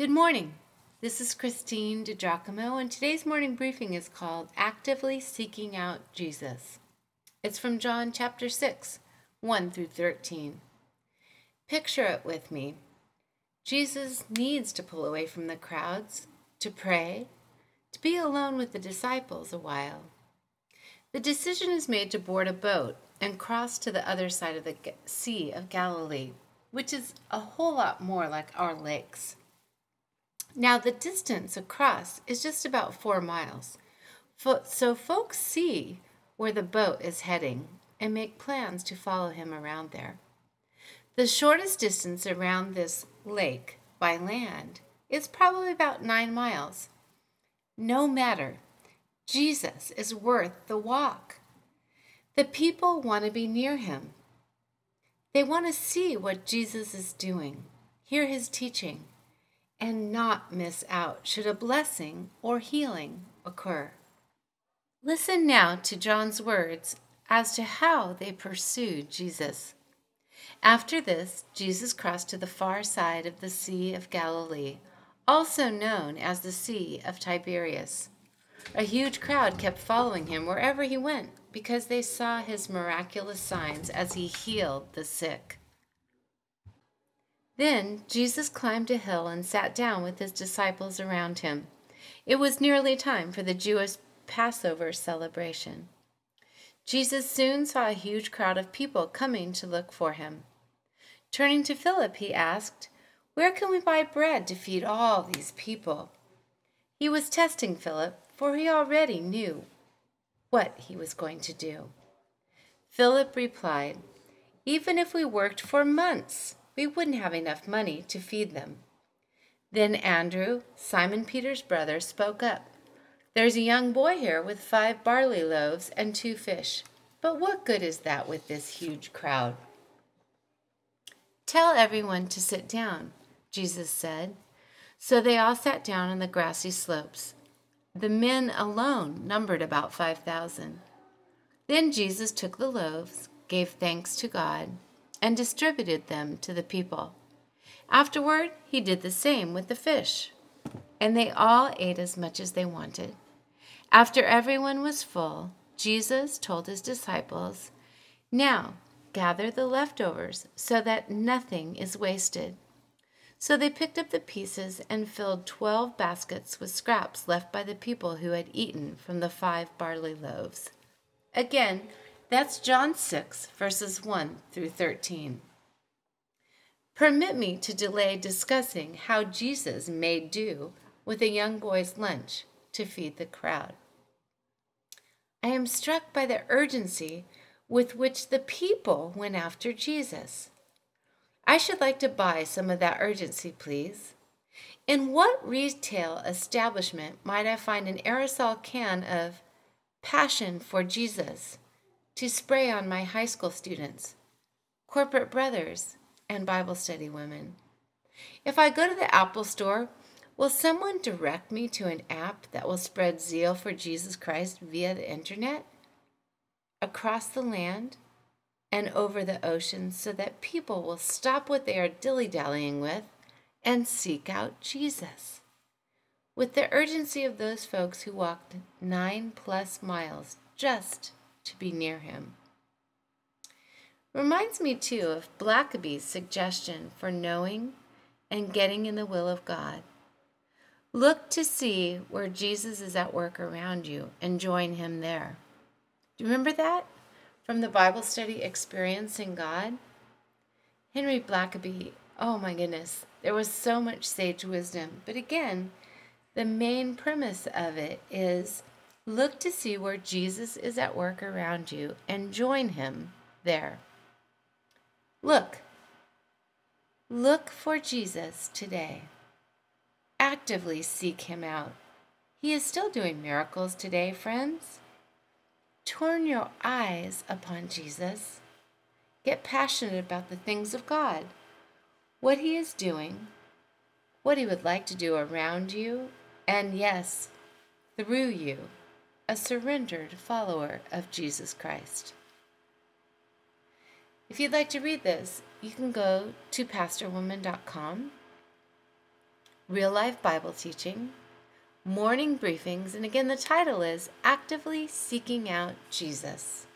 Good morning. This is Christine DiGiacomo, and today's morning briefing is called Actively Seeking Out Jesus. It's from John chapter 6, 1 through 13. Picture it with me. Jesus needs to pull away from the crowds, to pray, to be alone with the disciples a while. The decision is made to board a boat and cross to the other side of the Sea of Galilee, which is a whole lot more like our lakes. Now, the distance across is just about four miles, so folks see where the boat is heading and make plans to follow him around there. The shortest distance around this lake by land is probably about nine miles. No matter, Jesus is worth the walk. The people want to be near him. They want to see what Jesus is doing, hear his teaching, and not miss out should a blessing or healing occur. Listen now to John's words as to how they pursued Jesus. After this, Jesus crossed to the far side of the Sea of Galilee, also known as the Sea of Tiberias. A huge crowd kept following him wherever he went because they saw his miraculous signs as he healed the sick. Then Jesus climbed a hill and sat down with his disciples around him. It was nearly time for the Jewish Passover celebration. Jesus soon saw a huge crowd of people coming to look for him. Turning to Philip, he asked, Where can we buy bread to feed all these people? He was testing Philip, for he already knew what he was going to do. Philip replied, Even if we worked for months, we wouldn't have enough money to feed them. Then Andrew, Simon Peter's brother, spoke up. There's a young boy here with five barley loaves and two fish. But what good is that with this huge crowd? Tell everyone to sit down, Jesus said. So they all sat down on the grassy slopes. The men alone numbered about 5,000. Then Jesus took the loaves, gave thanks to God, and distributed them to the people. Afterward, he did the same with the fish, and they all ate as much as they wanted. After everyone was full, Jesus told his disciples, Now gather the leftovers so that nothing is wasted. So they picked up the pieces and filled twelve baskets with scraps left by the people who had eaten from the five barley loaves. Again, that's John 6, verses 1 through 13. Permit me to delay discussing how Jesus made do with a young boy's lunch to feed the crowd. I am struck by the urgency with which the people went after Jesus. I should like to buy some of that urgency, please. In what retail establishment might I find an aerosol can of Passion for Jesus? To spray on my high school students, corporate brothers, and Bible study women. If I go to the Apple store, will someone direct me to an app that will spread zeal for Jesus Christ via the internet, across the land, and over the ocean so that people will stop what they are dilly dallying with and seek out Jesus? With the urgency of those folks who walked nine plus miles just to be near him. Reminds me too of Blackaby's suggestion for knowing and getting in the will of God. Look to see where Jesus is at work around you and join him there. Do you remember that from the Bible study Experiencing God? Henry Blackaby, oh my goodness, there was so much sage wisdom. But again, the main premise of it is Look to see where Jesus is at work around you and join him there. Look. Look for Jesus today. Actively seek him out. He is still doing miracles today, friends. Turn your eyes upon Jesus. Get passionate about the things of God, what he is doing, what he would like to do around you, and yes, through you a surrendered follower of Jesus Christ. If you'd like to read this, you can go to pastorwoman.com. real life Bible teaching, morning briefings, and again, the title is Actively Seeking Out Jesus.